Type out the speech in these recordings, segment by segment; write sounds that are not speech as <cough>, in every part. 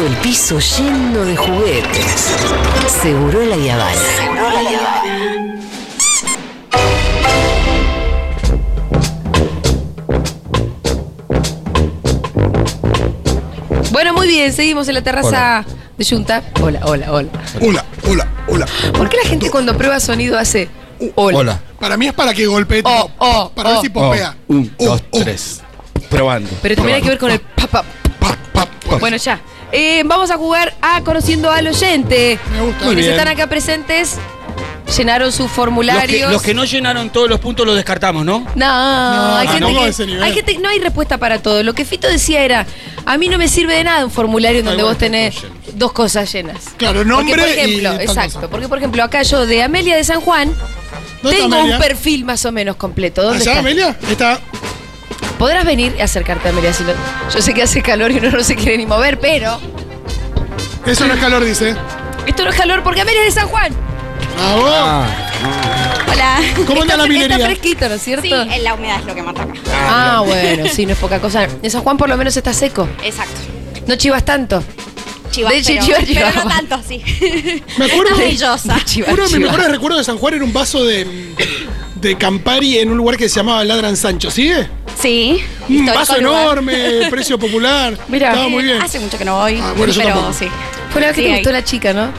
todo el piso lleno de juguetes. Seguro la Yavana. Seguro la Yavana. Bueno, muy bien, seguimos en la terraza de Junta. Hola, hola, hola. Hola, hola, hola. ¿Por qué la gente cuando prueba sonido hace hola? Hola. Para mí es para que golpee, Oh, tipo, oh, para ver oh. si popea. Oh, un, Oh, dos, oh, tres. Probando. Pero también hay que ver con el pa, pa. Bueno, ya. Eh, vamos a jugar a Conociendo al Oyente. Me gusta. Quienes bien. están acá presentes llenaron sus Los que, formularios. los que no llenaron todos los puntos los descartamos, ¿no? No, hay no, gente no a que, ese nivel. hay gente- no hay respuesta para todo. Lo que Fito decía era, a mí no me sirve de nada un formulario en donde vos tenés dos cosas llenas. Claro, nombre porque, por y ejemplo, tal exacto, cosa. porque por ejemplo acá yo de Amelia de San Juan ¿Dónde está tengo Amelia? un perfil más o menos completo. ¿Dónde ¿Allá, está? Amelia? Está. Podrás venir y acercarte a Amelia. si no- yo sé que hace calor y uno no se quiere ni mover, pero Eso no es calor, dice. esto no es calor porque Amelia es de San Juan. Bravo. Ah, Hola. ¿Cómo anda Está- la minería? Está fresquito, ¿no es cierto? Sí, la humedad es lo que mata acá. Ah, bueno, sí, no es poca cosa. En San Juan por lo menos está seco. Exacto. No chivas tanto. Chivas, De pero, chivas, pero no tanto, sí. Me acuerdo. <laughs> Maravillosa. <laughs> Chivas, Uno de mis mejores recuerdos de San Juan era un vaso de, de Campari en un lugar que se llamaba Ladran Sancho. ¿Sigue? Sí. Un histórico vaso lugar. enorme, <laughs> precio popular. Mira. Estaba muy bien. Hace mucho que no voy. Ah, bueno, yo pero tampoco. sí. Fue la vez que Sí, te ahí. gustó la chica, ¿no?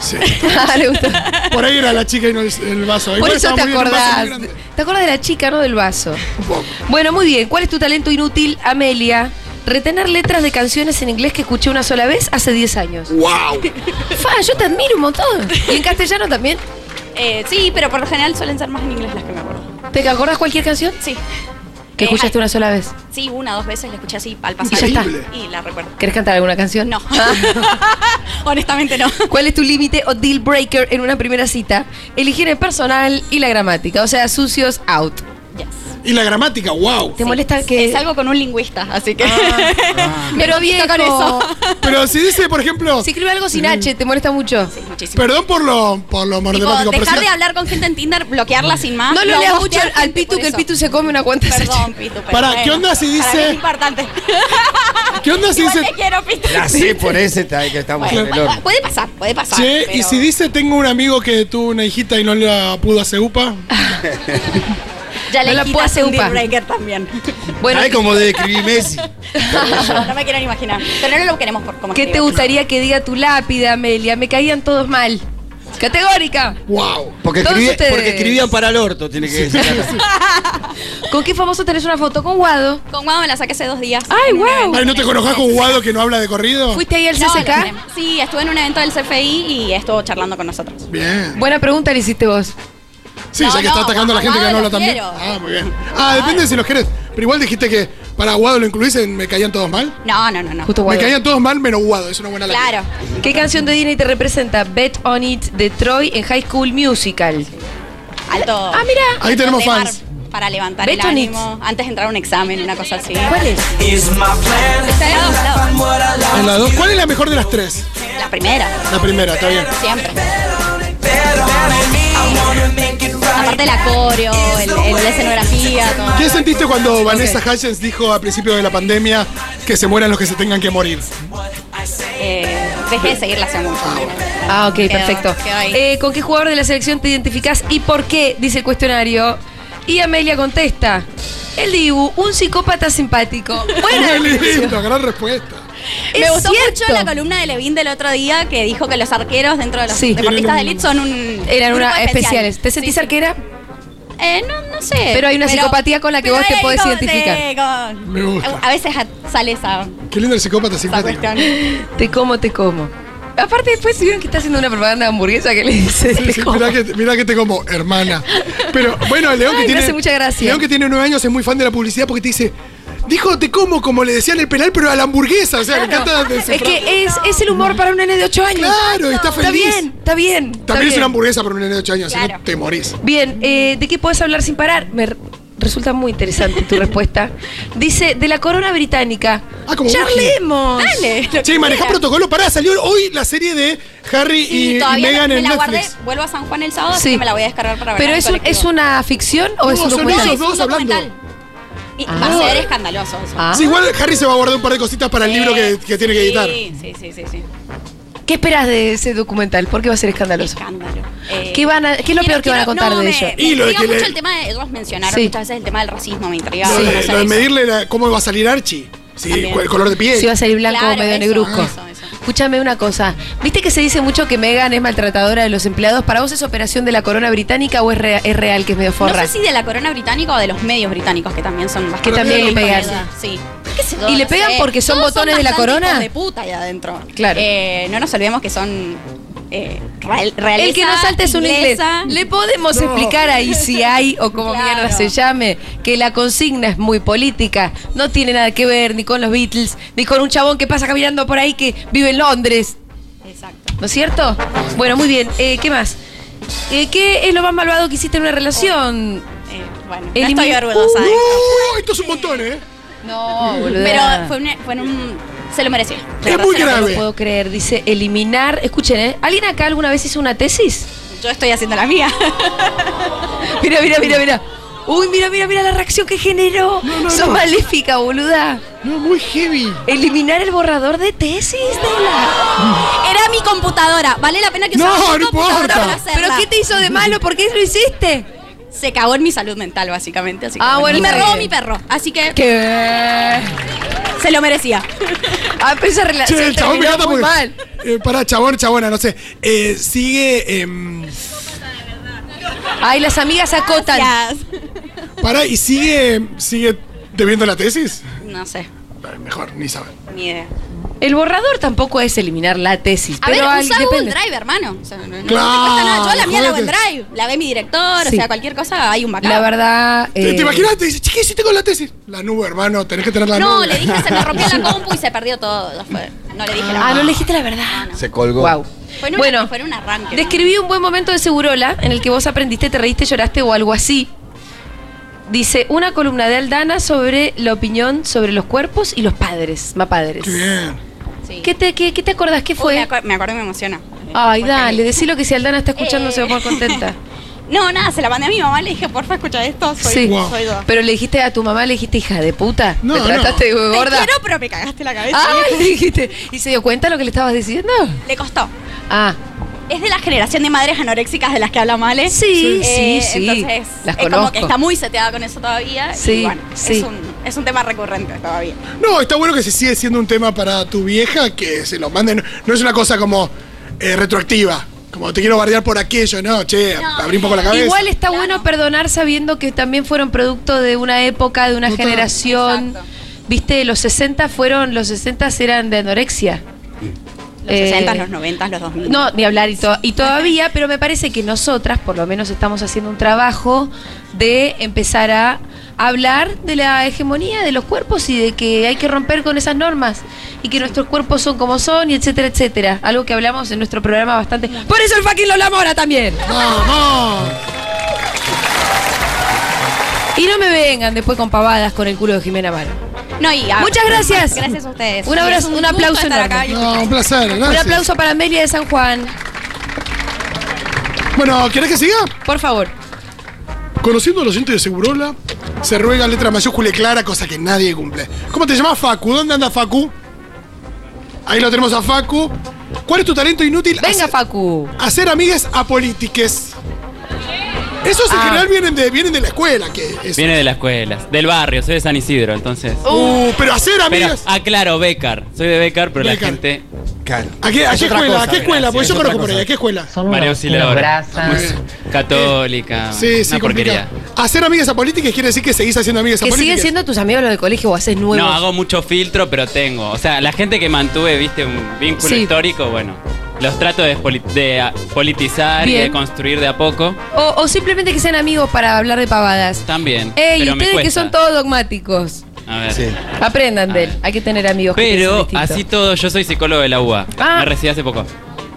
Sí. <laughs> Ah, le gustó. Por ahí era la chica y no el, el vaso. Por Igual eso estaba te muy bien, un vaso muy acordás. grande. Te acordás de la chica, no del vaso. Un poco. Bueno, muy bien. ¿Cuál es tu talento inútil, Amelia? Retener letras de canciones en inglés que escuché una sola vez hace 10 años. ¡Wow! <laughs> Fa, yo te admiro un montón. ¿Y en castellano también? Eh, sí, pero por lo general suelen ser más en inglés las que me acuerdo. ¿Te acordás cualquier canción Sí. Que Eh, escuchaste una sola vez? Sí, una, dos veces la escuché así al Y pasar. ya está. Y la recuerdo. ¿Querés cantar alguna canción? No. <laughs> Honestamente no. ¿Cuál es tu límite o deal breaker en una primera cita? El higiene personal y la gramática. O sea, sucios out. Yes. Y la gramática, wow. ¿Te molesta que.? Es algo con un lingüista, así que. <laughs> Pero viejo. con eso. Pero si dice, por ejemplo, Si escribe algo sin H, ¿te molesta mucho? Muchísimo. perdón por lo, por lo matemático, pero dejar si- de hablar con gente en Tinder, bloquearla sin más. No lo leas mucho al, Pitu, que el. Pitu se come una cuenta de Perdón. Pitu. pero bueno. ¿qué onda si Para mí dice- es importante. ¿Qué onda si Igual dice, te quiero, Pitu. la sé por ese está- que estamos Bueno, en el horno. puede pasar, puede pasar. che, y si dice, tengo un amigo que tuvo una hijita y no la pudo hacer upa? <laughs> Ya no le la puedo quitas hacer un breaker también. Bueno, ¿Sabes cómo debe escribir Messi? <laughs> no me quiero ni imaginar. Pero no lo queremos por como ¿qué te gustaría que diga tu lápida, Amelia? Me caían todos mal. Categórica. ¡Wow! Porque, Todos escribí- ustedes. porque escribían para el orto, tiene que decir. ¿Con qué famoso tenés una foto? ¿Con Guado? Con Guado me la saqué hace dos días. Ay, evento Ay, ¿no te conozcas con. Guado que no habla de corrido? ¿Fuiste ahí al No, CCK? Sí, estuve en un evento del CFI y estuvo charlando con nosotros. Bien. Buena pregunta le hiciste vos. Sí, No, ya que no, está atacando a la gente que no habla también. quiero. Ah, muy bien. Ah, depende de si los querés. Pero igual dijiste que para Guado lo incluís en Me caían todos mal. No, no, no, no. Justo Me caían todos mal menos Guado, es una buena lápida. Claro. ¿Qué canción de Disney te representa? Bet on It de Troy en High School Musical. Alto. Ah, mira. Ahí tenemos fans. Para levantar Bet el on it. ánimo. Antes de entrar a un examen, una cosa así. ¿Cuál es? Está lado. En la dos, ¿cuál es la mejor de las tres? La primera, La primera, está bien. siempre. Aparte el, el- la escenografía, todo. ¿Qué sentiste cuando Vanessa Hutchins dijo a principio de la pandemia que se mueran los que se tengan que morir? Eh, dejé de seguirla hace mucho. Ah, ok, Quedó- perfecto. quedó. Eh, ¿Con qué jugador de la selección te identificás y por qué? Dice el cuestionario. Y Amelia contesta. El Dibu, un psicópata simpático. <laughs> Buena lindo, gran respuesta. Me gustó cierto. mucho la columna de Levin del otro día que dijo que los arqueros dentro de los Sí. deportistas de elite son un. Eran una especial. especiales. ¿Te sentís Sí, sí. arquera? Eh, no, no sé. Pero hay una psicopatía con la que vos te podés como- identificar. sí, como- Me gusta. A veces a- sale esa, Qué lindo el psicópata simpático. Te como, te como. Aparte, después vieron que está haciendo una propaganda de hamburguesa que le dice. Sí, mirá, que, mirá que te como, hermana. Pero bueno, León Ay, que me tiene. hace mucha gracia. León que tiene nueve años es muy fan de la publicidad porque te dice. Dijo te como como le decían el penal, pero a la hamburguesa. O sea, me encanta. Es que es, es el humor para un nene de 8 años. Claro, está Está feliz. bien, está bien. está También es bien. una hamburguesa para un nene de 8 años, si Claro. no te morís. Bien, eh, ¿de qué puedes hablar sin parar? Me re- resulta muy interesante tu respuesta. Dice, de la corona británica. Ah, como ¡Charlemos! Dale. lo Che, que quieras. protocolo. Pará, salió hoy la serie de Harry Sí, y, y todavía Meghan me en la guardé. Netflix. Vuelvo a San Juan el sábado, Sí. así que me la voy a descargar para ver. ¿Pero en el es, un- colectivo. es una ficción o No, es un son documental? ellos dos un hablando. documental. Y Ah. va a ser escandaloso eso. Ah. Sí, igual Harry se va a guardar un par de cositas para el libro que, que tiene que editar. Sí, sí, sí, sí. sí. ¿Qué esperas de ese documental? ¿Por qué va a ser escandaloso? Escándalo. Eh, ¿Qué van a- qué es lo quiero- peor que van a quiero- contar no, de me, ello? Me Y lo de que le- mucho el tema de. Ellos mencionaron Sí. muchas veces el tema del racismo, me intriga. Lo de, conocer lo de medirle la- cómo va a salir Archie. Sí, También. el color de piel. Si va a salir blanco Claro, o medio eso, negruzco. eso, eso. Escúchame una cosa. ¿Viste que se dice mucho que Megan es maltratadora de los empleados? ¿Para vos es operación de la corona británica o es, rea- es real que es medio No forra? sé si de la corona británica o de los medios británicos, que también son bastante. Que también le pegan. Sí. ¿Qué sé yo? ¿Y le no pegan sé. porque son Todos botones de la bastante corona? hijos de puta ahí adentro. Claro. Eh, no nos olvidemos que son. Eh, real- realeza El que no salta es un inglés. Le podemos No. explicar ahí si hay o como Claro. mierda se llame que la consigna es muy política. No tiene nada que ver ni con los Beatles, ni con un chabón que pasa caminando por ahí que vive en Londres. Exacto. ¿No es cierto? Bueno, muy bien. Eh, ¿Qué más? Eh, ¿Qué es lo más malvado que hiciste en una relación? Eh, bueno, no estoy orgullosa de esto. ¡Uh! Esto es un montón, ¿eh? No, boludo. Pero fue, un- fue en un. Se lo merecía. Es muy No grave. lo puedo creer. Dice eliminar. Escuchen, ¿eh? ¿Alguien acá alguna vez hizo una tesis? Yo estoy haciendo la mía. <laughs> Mira, mira, mira, mira. Uy, mira, mira, mira la reacción que generó. no, Sos no. maléfica, boluda. No, muy heavy. Eliminar el borrador de tesis de la. <gasps> Era mi computadora. Vale la pena que No, usara no computadora importa. para hacerla. ¿Pero qué te hizo de malo? ¿Por qué lo hiciste? Se cagó en mi salud mental, básicamente. Así que Ah, bueno, y me robó mi perro. Así que ¿Qué? Se lo merecía. <laughs> Ah, pero esa relación Che, el chabón me terminó encanta muy porque. mal. Eh, pará, chabón, chabona, no sé. Eh, sigue. em, Ay, las amigas acotan. Gracias. pará, y sigue. ¿Sigue debiendo la tesis? No sé, Ay, Mejor, ni saber. ni idea. El borrador tampoco es eliminar la tesis, A pero ver, al- usa Google depende. Drive, hermano. O sea, no, no Claro, te cuesta nada. Yo la mía la hago en. Drive. La ve mi director, Sí. o sea, cualquier cosa, hay un backup. La verdad. ¿Te, eh, te imaginas? Te dice, chiqui, hiciste con la tesis? La nube, hermano, tenés que tener la No, nube. le dije, se me rompió la <laughs> compu y se perdió todo. No le dije la Ah, no le dijiste la verdad. Se colgó. Wow. Fue una- Bueno, fue en un arranque. ¿no? describí un buen momento de Segurola en el que vos aprendiste, te reíste, lloraste o algo así. Dice una columna de Aldana sobre la opinión sobre los cuerpos y los padres, más padres. Qué bien. Sí. ¿Qué te, qué, qué te acordás? ¿Qué Uy, fue? me, acuer- me acuerdo y me emociona. Ay, dale, decilo que si Aldana está escuchando Eh. se va a poner contenta. <laughs> No, nada, se la mandé a mi mamá, le dije, porfa, escucha esto. Soy, sí, Wow. soy dos. pero le dijiste a tu mamá, le dijiste hija de puta. No, ¿Me trataste de Te gorda? quiero, pero me cagaste la cabeza. Ah, le <laughs> dijiste. ¿Y se dio cuenta lo que le estabas diciendo? Le costó. Ah, Es de la generación de madres anoréxicas de las que habla Male. Sí, Eh, sí, sí. Entonces, Las es como que está muy seteada con eso todavía. Sí, y bueno, sí. es, un, es un tema recurrente todavía. No, está bueno que se sigue siendo un tema para tu vieja, que se lo manden. No es una cosa como eh, retroactiva. Como te quiero bardear por aquello, no, che, No, abrí un poco la cabeza. Igual está Claro. bueno perdonar sabiendo que también fueron producto de una época, de una Total. generación. Exacto. Viste, los 60 fueron, los 60 eran de anorexia. Los Eh, 60, los 90, los 2000. No, ni hablar y, to- y todavía, pero me parece que nosotras por lo menos estamos haciendo un trabajo de empezar a hablar de la hegemonía de los cuerpos y de que hay que romper con esas normas y que nuestros cuerpos son como son y etcétera, etcétera. Algo que hablamos en nuestro programa bastante. Por eso el fucking Lola Mora también. ¡Vamos! Y no me vengan después con pavadas con el culo de Jimena Mara. No, y a- Muchas gracias. Gracias a ustedes. Un abrazo, un aplauso estar acá enorme. y No, un placer, gracias. Un aplauso para Amelia de San Juan, Bueno, ¿querés que siga? por favor. Conociendo al oyente de Segurola, se ruega letra mayúscula y clara, cosa que nadie cumple. ¿Cómo te llamas, Facu? ¿Dónde anda Facu? Ahí lo tenemos a Facu. ¿Cuál es tu talento inútil? Venga, Hacer- Facu. Hacer amigues apolítiques. Esos en Ah. general vienen de, vienen de la escuela, que es. Viene de la escuela, del barrio, soy de San Isidro, entonces. Uh, pero hacer Pero, amigas. ah, claro, Becar. Soy de Becar, pero Becar. la gente. Claro. ¿A qué, a Es qué otra escuela? cosa, ¿A qué escuela? gracias, Porque yo es otra conozco por ahí. cosa. ¿A qué escuela? María Auxiliadora. Bien. Católica. Sí, sí, una porquería. Hacer amigas apolíticas quiere decir que seguís haciendo amigas Que apolíticas. siguen siendo tus amigos los de colegio o haces nuevos. No, hago mucho filtro, pero tengo. O sea, la gente que mantuve, viste, un vínculo Sí. histórico, bueno. Los trato de, ah, politizar y de construir de a poco. O, o simplemente que sean amigos para hablar de pavadas. También. Ey, pero me ustedes que son todos dogmáticos. A ver. Sí. Aprendan de él. Hay que tener amigos Pero así todo, yo soy psicólogo de la UBA. Ah. Me recibí hace poco.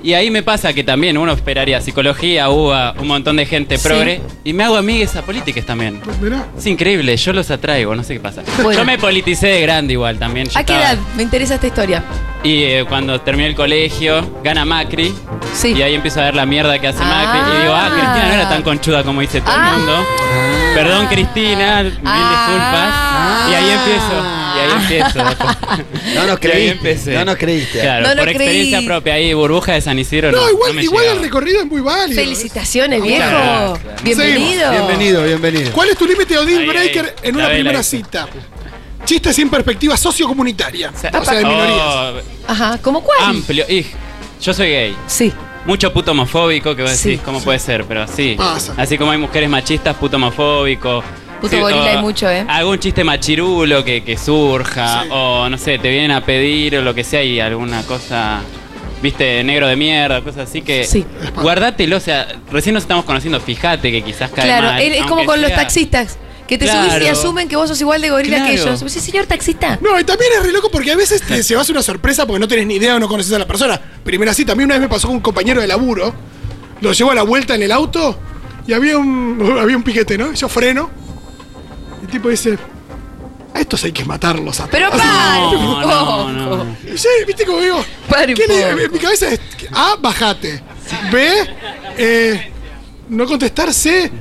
Y ahí me pasa que también uno esperaría psicología, UBA, un montón de gente progre. Y me hago amigues a políticas también. Mirá. Es increíble, yo los atraigo, no sé qué pasa. Bueno. Yo me politicé de grande igual también. yo ¿A qué estaba- edad? Me interesa esta historia. Y eh, cuando terminé el colegio, gana Macri. Sí. Y ahí empiezo a ver la mierda que hace Ah. Macri. Y digo, ah, Cristina no era tan conchuda como dice todo Ah. el mundo. Perdón, Cristina, mil Ah. disculpas. Y ahí empiezo. Y ahí empiezo. No nos creíste. No <laughs> nos creíste. Claro, No por experiencia creí. propia. Ahí, burbuja de San Isidro. No, No, igual, me igual el recorrido es muy válido. Felicitaciones, viejo. Claro, claro. Bienvenido. Bienvenido, bienvenido. ¿Cuál es tu límite o deal breaker ahí. en una primera ahí. cita? Chiste sin perspectiva sociocomunitaria. O sea, de Apa. minorías. Oh, Ajá, ¿cómo cuál? amplio. Y yo soy gay. Sí. Mucho puto homofóbico que vos Sí. decís, ¿cómo puede ser? Pero sí. Pasa. Así como hay mujeres machistas, puto homofóbico. Puto gorila o hay mucho, ¿eh? Algún chiste machirulo que, que surja. Sí. O no sé, te vienen a pedir o lo que sea y alguna cosa. Viste, negro de mierda, cosas así que. Sí. Guardátelo, o sea, recién nos estamos conociendo, fíjate que quizás cae Claro, mal, es, como con los taxistas. Que te Claro. subís y asumen que vos sos igual de gorila que ellos. Sí, señor taxista. No, y también es re loco porque a veces te llevas una sorpresa porque no tenés ni idea o no conoces a la persona. Primera cita, a mí una vez me pasó con un compañero de laburo, lo llevo a la vuelta en el auto y había un, <laughs> había un piquete, ¿no? Yo freno el tipo dice, a estos hay que matarlos a Pero todos". pare No, un no, poco. no. Y yo, ¿viste cómo digo? Pare un ¿qué le- poco. en mi cabeza es, A, bajate. B, eh, no contestar. C,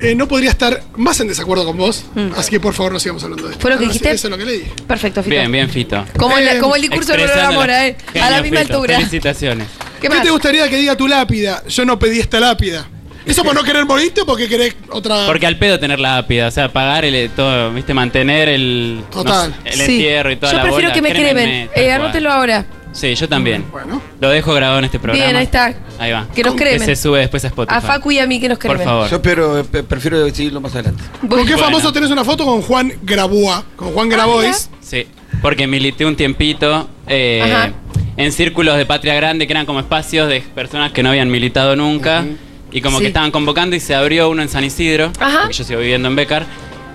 eh, no podría estar más en desacuerdo con vos. Así que por favor no sigamos hablando de esto. Mm. ¿Fue lo que Ahora sí, dijiste? Eso es lo que le dije. Perfecto, Fito. Bien, bien, Fito. Como, el, como el discurso de Expresando Mora, ¿eh? A la Genio, misma Fito. altura. Felicitaciones. ¿Qué ¿Qué, más? te gustaría que diga tu lápida? Yo no pedí esta lápida. ¿Eso por no querer morirte o porque querés otra.? Porque al pedo tener la lápida, o sea, pagar el todo, viste, mantener el, Total. no sé, el Sí. entierro y toda Yo la prefiero bola, que me cremen. Eh, anótelo ahora. Sí, yo también. Bueno. Lo dejo grabado en este programa. Bien, ahí está. Ahí va. Que nos Que cremen. se sube después a Spotify. A Facu y a mí que nos cremen. Por favor. Yo pero, pe- prefiero seguirlo más adelante. ¿Con qué Bueno. famoso tenés una foto con Juan Grabois? Con Juan Grabois. Sí, porque milité un tiempito eh, Ajá. en círculos de Patria Grande, que eran como espacios de personas que no habían militado nunca. Y como Sí. que estaban convocando y se abrió uno en San Isidro, Ajá. porque yo sigo viviendo en Becar.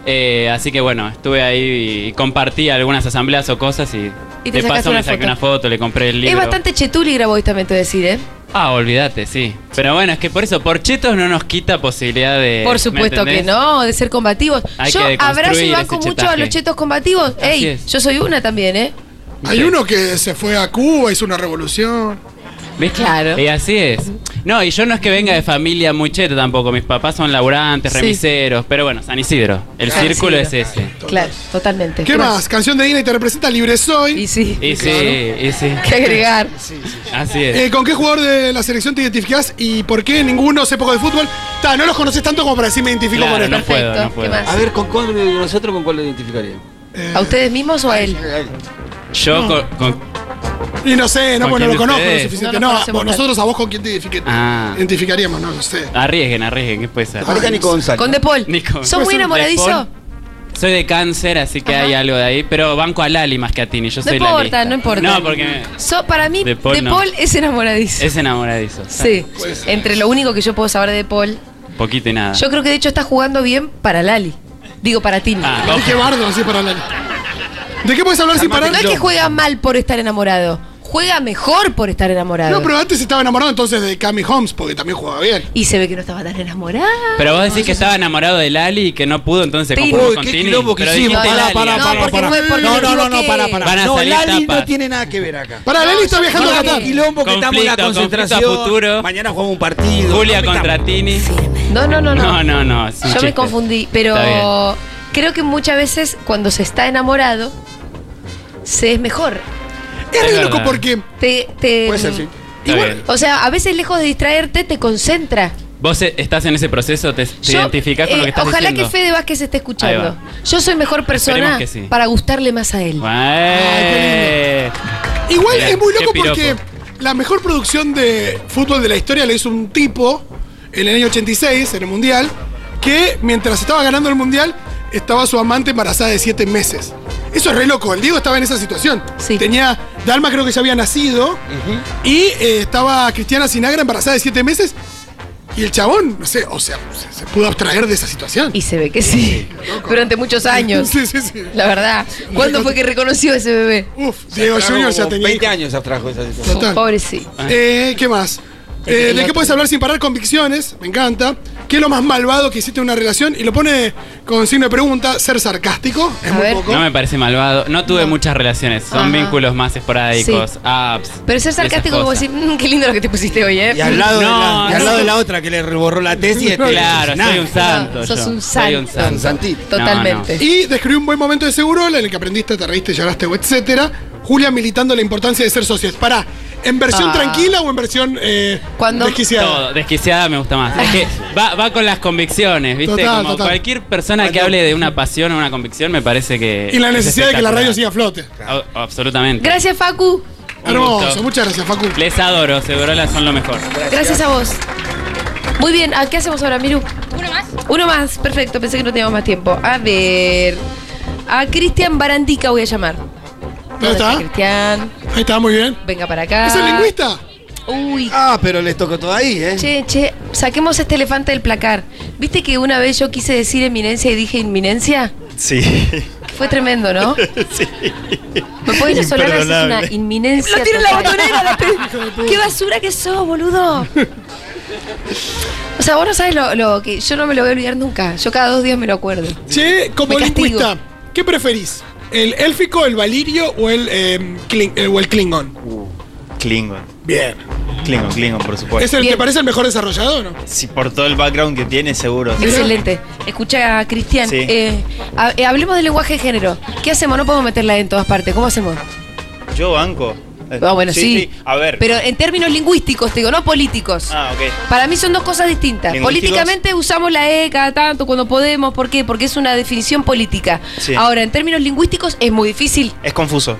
Eh, así que bueno, estuve ahí y compartí algunas asambleas o cosas y, Y te de paso una me saqué foto. una foto, le compré el libro. Es bastante chetuli Grabois también te voy a decir, ¿eh? Ah, olvídate, sí. Pero bueno, es que por eso, por chetos no nos quita posibilidad de... Por ¿me supuesto que no, de ser combativos. Hay yo abrazo y banco mucho a los chetos combativos. Así Ey, es. yo soy una también, ¿eh? Hay uno que se fue a Cuba, hizo una revolución. ¿Viste? Claro. Y así es. No, y yo no es que venga de familia muy cheta tampoco. Mis papás son laburantes, Sí. remiseros. Pero bueno, San Isidro. El San círculo Isidro. es ese. Claro, totalmente. ¿Qué más? Canción de Dina y te representa Libre Soy. Y sí, Y sí, y sí. que agregar. Así es. Eh, ¿Con qué jugador de la selección te identificás y por qué ninguno sé poco de fútbol? Ta, no los conoces tanto como para decir me identifico Claro, con esto. no puedo, Perfecto. no puedo. ¿Qué más? A ver, ¿con cuál de nosotros con cuál lo identificaría? Eh, ¿A ustedes mismos o a él? Yo con, con- y no sé, no, ¿Con bueno, quién lo de conozco lo ustedes? suficiente. No No, lo conocemos vos- nosotros a vos con quién te identifique- Ah. identificaríamos, no lo sé. Arriesguen, arriesguen. ¿Qué puede ser? Parece a Nico González. Con De Paul. Nico. ¿Sos muy Puede ser enamoradizo? De. Soy de cáncer, así que Ajá. hay algo de ahí. Pero banco a Lali más que a Tini. Yo No soy importa, no importa. No, porque So- para mí, De De Paul Paul, no. es enamoradizo. es enamoradizo. Sí. Entre lo único que yo puedo saber de Paul, Poquito y nada. yo creo que de hecho está jugando bien para Lali. Digo, para Tini. Ah, qué bardo, así para hablar. ¿De qué puedes hablar sin parar? no es que juega mal por estar enamorado. Juega mejor por estar enamorado. No, pero antes estaba enamorado entonces de Cami Holmes, porque también jugaba bien. Y se ve que no estaba tan enamorado. Pero vos decís que estaba enamorado de Lali y que no pudo, entonces se Tini. con qué Tini. quilombo que Pero hicimos. dijiste Pará, Lali. pará, No, pará, porque pará. fue porque No, me no, no, no, equivoqué. pará, pará. A No, salir Lali no tiene nada que ver acá. Para, Lali está viajando a Lali. Qatar. Quilombo que estamos en la Conflicto, conflicto a concentración. futuro. Mañana jugamos un partido. Julia No contra. Tini. No, no, no, no. No, no, no. es un Yo me chiste. confundí, Está pero bien. Creo que muchas veces cuando se está enamorado se es mejor. Es re loco porque. Te, te- Puede ser, sí. Está Igual- bien. O sea, a veces lejos de distraerte te concentra. Vos eh, estás en ese proceso, te, te Yo, identificás con eh, lo que estás ojalá diciendo. que Fede Vázquez esté escuchando. Va. Yo soy mejor persona Esperemos que sí. para gustarle más a él. Eh, Igual es muy qué loco piropo. porque la mejor producción de fútbol de la historia la hizo un tipo en el año 86, en el Mundial, que mientras estaba ganando el Mundial, estaba su amante embarazada de 7 meses. Eso es re loco. El Diego estaba en esa situación. Sí. Tenía. Dalma creo que ya había nacido. Y eh, estaba Cristiana Sinagra embarazada de 7 meses. Y el chabón, no sé, o sea, se, se pudo abstraer de esa situación. Y se ve que sí. Durante muchos <laughs> años. Sí, sí, sí. La verdad. ¿Cuándo fue que reconoció ese bebé? Uf, Diego Junior ya tenía. 20 hijos. años abstrajo esa situación. Total. Pobrecito. Eh, ¿Qué más? Eh, ¿De qué puedes hablar sin parar? Convicciones, me encanta. ¿Qué es lo más malvado que hiciste en una relación? Y lo pone con signo de pregunta, ser sarcástico. Es A muy ver. poco. No me parece malvado. No tuve muchas relaciones. Son Ajá. vínculos más esporádicos, Sí. apps. Pero ser sarcástico como decir, "Mm, qué lindo lo que te pusiste hoy, ¿eh? Y al lado, No, de, la, y al no. lado de la otra que le reborró la tesis. este, Claro, nada. soy un santo. No, sos yo. un Soy un santo. santito. Totalmente. Y describí un buen momento de Segurola en el que aprendiste, te reíste, lloraste, o etcétera. Julia militando la importancia de ser socios. Pará, ¿en versión Ah. tranquila o en versión eh, Cuando- desquiciada? Todo, desquiciada me gusta más. Es que va, va con las convicciones, ¿viste? Total, Como total. cualquier persona que hable de una pasión o una convicción me parece que. Y la es necesidad de que la radio siga espectacular. a flote. A- Absolutamente. Gracias, Facu. Un Hermoso, gusto. muchas gracias, Facu. Les adoro, Segurola son lo mejor. Gracias a vos. Muy bien, ¿a qué hacemos ahora, Miru? ¿Uno más? Uno más, perfecto, pensé que no teníamos más tiempo. A ver. A Cristian Barandica voy a llamar. ¿Dónde está? Cristian? Ahí está, muy bien. Venga para acá. ¿Es el lingüista? Uy. Ah, pero les tocó todo ahí, ¿eh? Che, che, saquemos este elefante del placar. ¿Viste que una vez yo quise decir eminencia y dije inminencia? Sí. Fue tremendo, ¿no? <laughs> sí. ¿Me puedes venezolana? Es una inminencia. Lo tiene en la botonera, la <laughs> ¡Qué basura que sos, boludo! O sea, vos no sabes lo, lo que yo no me lo voy a olvidar nunca. Yo cada dos días me lo acuerdo. Che, como lingüista, ¿qué preferís? ¿El élfico, el valirio o el, eh, Kling- eh, o el klingon? Klingon. Bien. Klingon, Klingon, por supuesto. ¿Es el, Bien. ¿Te parece el mejor desarrollado o no? Sí, por todo el background que tiene, seguro. Excelente. Escucha, Cristian, Sí. eh, ha- eh, hablemos del lenguaje de género. ¿Qué hacemos? No podemos meterla en todas partes. ¿Cómo hacemos? Yo banco. Ah, bueno, sí. A ver. Pero en términos lingüísticos, te digo, no políticos. Ah, ok. Para mí son dos cosas distintas. Políticamente usamos la E cada tanto cuando podemos. ¿Por qué? Porque es una definición política. Sí. Ahora, en términos lingüísticos es muy difícil. Es confuso.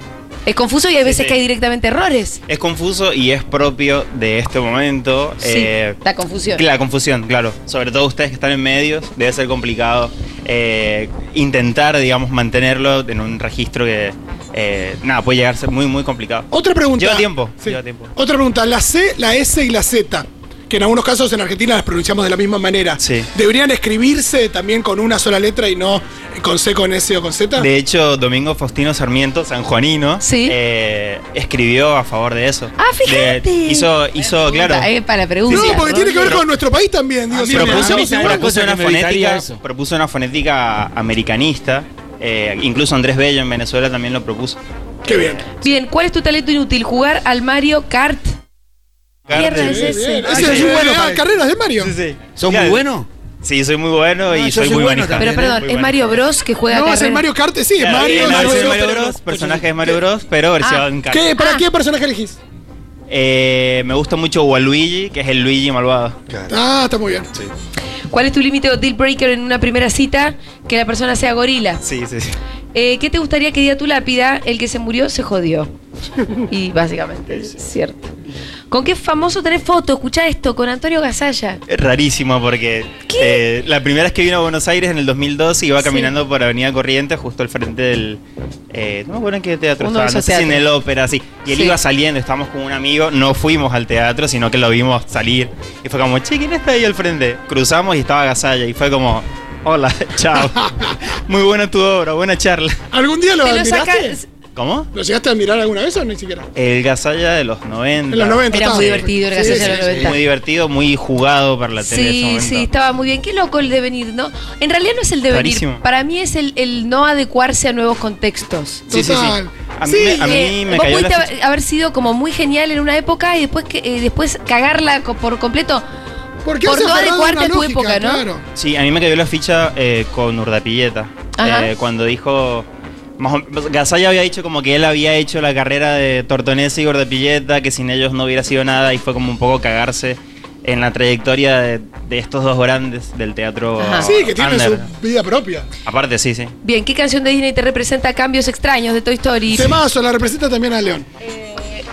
Es confuso y hay veces sí. que hay directamente errores. Es confuso y es propio de este momento. Sí, eh, la confusión. La confusión, claro. Sobre todo ustedes que están en medios, debe ser complicado eh, intentar, digamos, mantenerlo en un registro que, eh, nada, puede llegar a ser muy, muy complicado. Otra pregunta. Lleva tiempo, Sí. lleva tiempo. Otra pregunta. La C, la S y la Z, que en algunos casos en Argentina las pronunciamos de la misma manera. Sí. ¿Deberían escribirse también con una sola letra y no con C, con S o con Z? De hecho, Domingo Faustino Sarmiento, sanjuanino, Sí. eh, escribió a favor de eso. Ah, fíjate. De- hizo, hizo, claro. Eh, para la pregunta. no, porque tiene que ver con nuestro país también. Digo, A mí sí, me- propuso, una propuso fonética, propuso una fonética americanista. Eh, incluso Andrés Bello en Venezuela también lo propuso. Qué bien. Bien, ¿cuál es tu talento inútil? ¿Jugar al Mario Kart? Es Sí, ese. Bien, Ah, Ese sí, es sí, un bueno sí. para carreras de Mario. sí. ¿Son Claro. muy buenos? Sí, soy muy bueno Ah, y soy soy muy bueno. Pero perdón, Muy ¿es Mario Bros que juega No, es el? Mario Kart, sí, Claro, Mario. es Mario, Mario, Bros, personaje de Mario Bros, pero versión kart. ¿Qué, ¿Para Ah. qué personaje elegís? Eh, me gusta mucho Waluigi, que es el Luigi malvado. Ah, está muy bien. ¿Cuál es tu límite o deal breaker en una primera cita? Que la persona sea gorila. Sí, sí, sí. Eh, ¿Qué te gustaría que diga tu lápida? El que se murió se jodió. Y básicamente es cierto. ¿Con qué famoso tenés foto? Escucha esto, con Antonio Gasalla. Es rarísimo porque eh, la primera vez que vino a Buenos Aires en el 2002 iba Sí. caminando por Avenida Corrientes, justo al frente del. Eh, no me acuerdo en qué teatro Uno estaba, no sé si en el ópera, sí. Y él Sí. iba saliendo, estábamos con un amigo, no fuimos al teatro, sino que lo vimos salir. Y fue como, che, ¿quién está ahí al frente? Cruzamos y estaba Gasalla y fue como, hola, <laughs> chao. <laughs> Muy buena tu obra, buena charla. ¿Algún día lo admiraste? ¿Cómo? ¿Lo llegaste a admirar alguna vez o ni siquiera? El Gasalla de los 90. En los 90. Era muy divertido el Sí, Gasalla sí, de los sí. 90. Muy divertido, muy jugado para la tele ese Sí, momento. sí, estaba muy bien. Qué loco el devenir, ¿no? En realidad no es el devenir. Rarísimo. Para mí es el, el no adecuarse a nuevos contextos. Sí, sí, sí. A mí, Sí, me, a mí Eh, me vos pudiste haber, sido como muy genial en una época y después que eh, después cagarla por completo. ¿Por, qué por no adecuarte a tu lógica? época, ¿no? Claro. Sí, a mí me cayó la ficha eh, con Urdapilleta. Eh, cuando dijo. Más o- Gasalla había dicho como que él había hecho la carrera de Tortonese y Urdapilleta, que sin ellos no hubiera sido nada, y fue como un poco cagarse en la trayectoria de, de estos dos grandes del teatro. Ajá. Sí, que tiene under. su vida propia. Aparte, sí, sí. Bien, ¿qué canción de Disney te representa cambios extraños de Toy Story? Temazo, la representa también a León.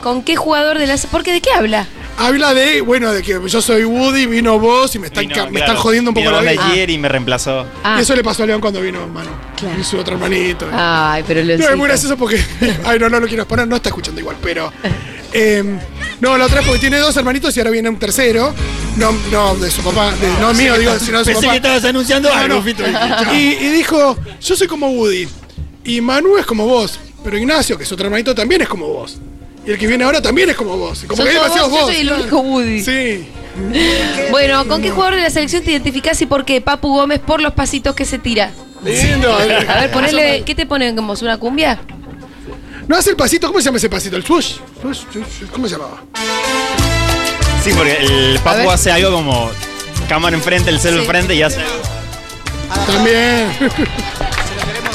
¿Con qué jugador de las... ¿Por qué de qué habla? Habla de, bueno, de que yo soy Woody, vino vos y me están, Vino, me claro, están jodiendo un poco la vida. Lightyear y me reemplazó. Ah, Y eso le pasó a León cuando vino Manu. Claro. Y su otro hermanito. Ay, pero lo No, es muy gracioso porque. <laughs> Ay, no, no lo quiero exponer, no está escuchando igual, pero. em, no, la otra es porque tiene dos hermanitos y ahora viene un tercero. No, no, de su papá, de- no mío, digo, sino de su Pensé que papá. estabas anunciando No, algo, no. Fito. <laughs> Y, y dijo: Yo soy como Woody. Y Manu es como vos. Pero Ignacio, que es otro hermanito, también es como vos. Y el que viene ahora también es como vos. Como que hay demasiados vos, yo soy el claro. único Woody. Sí. <laughs> Bueno, ¿con qué jugador de la selección te identificás y por qué? Papu Gómez por los pasitos que se tira. Lindo. A ver, ponele, ¿qué te ponen como una cumbia? No hace el pasito, ¿cómo se llama ese pasito? El swoosh. ¿Cómo se llamaba? Sí, porque el. Papu hace algo como cámara enfrente, el celo Sí. enfrente y hace. También.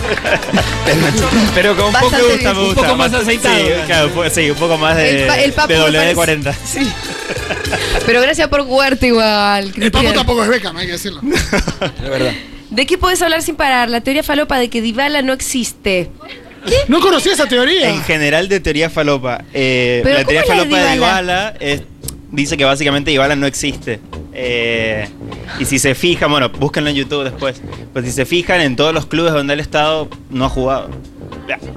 <laughs> Pero con un poco Bastante me gusta, bien. me Un poco más aceitado. Sí, claro, un poco- sí, un poco más de, El pa- el de me W40. Sí. <laughs> Pero gracias por jugarte igual. El papo tampoco es Beckham, hay que decirlo. <laughs> Es verdad. ¿De qué podés hablar sin parar? La teoría falopa de que Dybala no existe. No conocía esa teoría. En general de teoría falopa. eh, la teoría ¿cómo la de falopa de Dybala? Dybala es- dice que básicamente Dybala no existe. Eh, y si se fijan, bueno, búsquenlo en YouTube después. Pues si se fijan, en todos los clubes donde él ha estado, no ha jugado.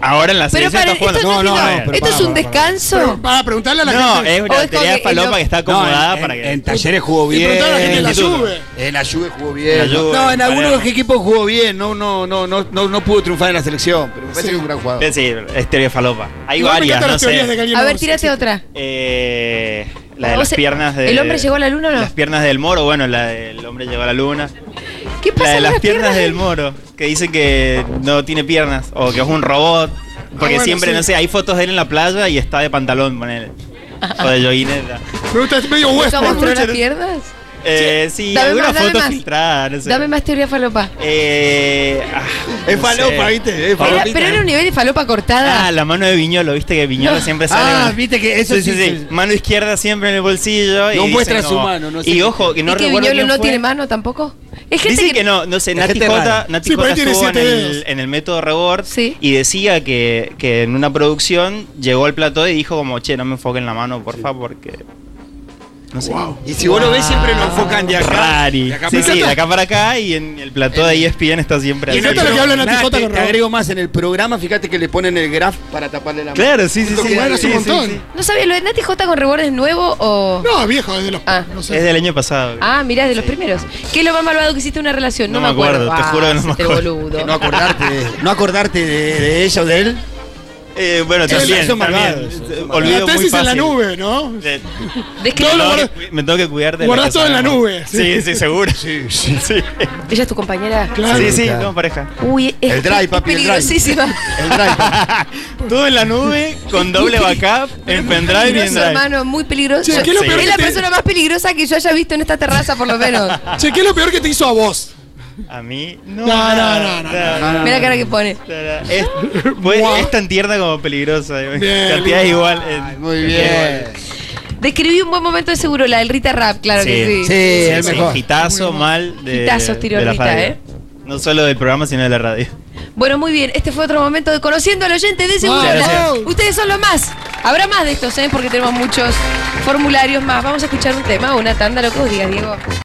Ahora en la Pero selección para, está esto, jugando. No, no, no, pero ¿Esto es un descanso. Pero, para preguntarle a la No, gente. es una teoría que falopa lo- que está No, acomodada en, para en- que. en talleres jugó Y bien. preguntarle a la gente de la. Juve. En la Juve jugó bien. En la Juve, no, en algunos equipos jugó bien. No, no, no, no, no, no pudo triunfar en la selección. Pero me parece Sí. que es un gran jugador. Es decir, es teoría falopa. Hay Igual varias, no de sé. A ver, tírate otra. Eh, la de O las sea, piernas de. ¿el hombre llegó a la luna o no? Las piernas del moro, bueno, la del hombre llegó a la luna. ¿Qué pasa La de con las piernas del del moro, que dicen que no tiene piernas o que es un robot. Porque Ah, bueno, siempre, sí. no sé, hay fotos de él en la playa y está de pantalón, ponele. O de <laughs> joguineta. Me gusta, es medio ¿Eso Westbrook. mostró las piernas? Eh, sí, Dame alguna más, foto más. filtrada, no sé. Dame más teoría falopa. Eh, ah, Es no falopa, sé. ¿viste? Es Era- falopita, pero era ¿eh? un nivel de falopa cortada. Ah, la mano de Viñolo, viste que Viñolo siempre sale. Ah, con- viste que eso sí, sí. sí, sí. Mano izquierda siempre en el bolsillo. y No dicen muestra como- su mano, no sé Y qué. ojo, que no ¿Y que recuerdo Viñolo quién no fue. tiene mano tampoco? Es gente Dicen que, que no, no sé, Nati gente Jota, rara. Nati Sí, por Jota ahí tiene estuvo en siete el, dedos. en el método Rebord Sí. y decía que, que en una producción llegó al plató y dijo como, che, no me enfoquen la mano, porfa, porque... No sé. Y si vos lo ves, siempre lo enfocan de acá. Rari. de acá Sí, para sí, acá. de acá para acá y en el plató de ESPN está siempre Y así. en Fíjate lo que habla Nati nada, te, agrego más en el programa, fíjate que le ponen el graph para taparle la mano. Claro, sí, sí, sí. sí, es un sí, montón. sí. no sabía, ¿lo de Nati J con Rebord es nuevo o...? No, viejo, desde los. Ah. no sé. Es del año pasado. Ah, mirá, de los primeros. ¿Qué es lo más malvado que hiciste en una relación? No, No me me acuerdo, te Ah, juro que no me hacete acuerdo. boludo. No acordarte, de, no acordarte de, de ella o de él. Eh, bueno, también, malvado, también. malvado. Olvido la muy tesis en la nube, ¿no? Eh, me tengo que me tengo que cuidar de guardás todo en la nube, sí. Sí, sí, seguro. Sí, sí. <laughs> Sí, ¿Ella es tu compañera? Claro. sí, sí, claro. somos pareja. Uy, es, El drive, papi, el drive. peligrosísima. El drive. <laughs> Todo en la nube, con <laughs> doble backup, en pendrive y en drive. hermano, muy peligroso. Che, ¿qué es lo Sí. peor es que la te- persona más peligrosa que yo haya visto en esta terraza, por lo menos. Che, ¿qué es lo peor que te hizo a vos? A mí, no. No, no, no, Mira la cara que pone. Es, pues, es tan tierna como peligrosa. Bien, Cantidad igual. en- Ay, muy bien. Describí un buen momento de seguro, la del Rita Rap, claro que sí. Sí, el mejor. Hitazo mal de, Hitazos tiró de la Rita, radio. ¿eh? No solo del programa, sino de la radio. Bueno, muy bien. Este fue otro momento de conociendo al oyente de seguro. Ustedes son los más. Habrá más de estos, ¿eh? Porque tenemos muchos formularios más. Vamos a escuchar un tema, una tanda, lo que vos digas, Diego.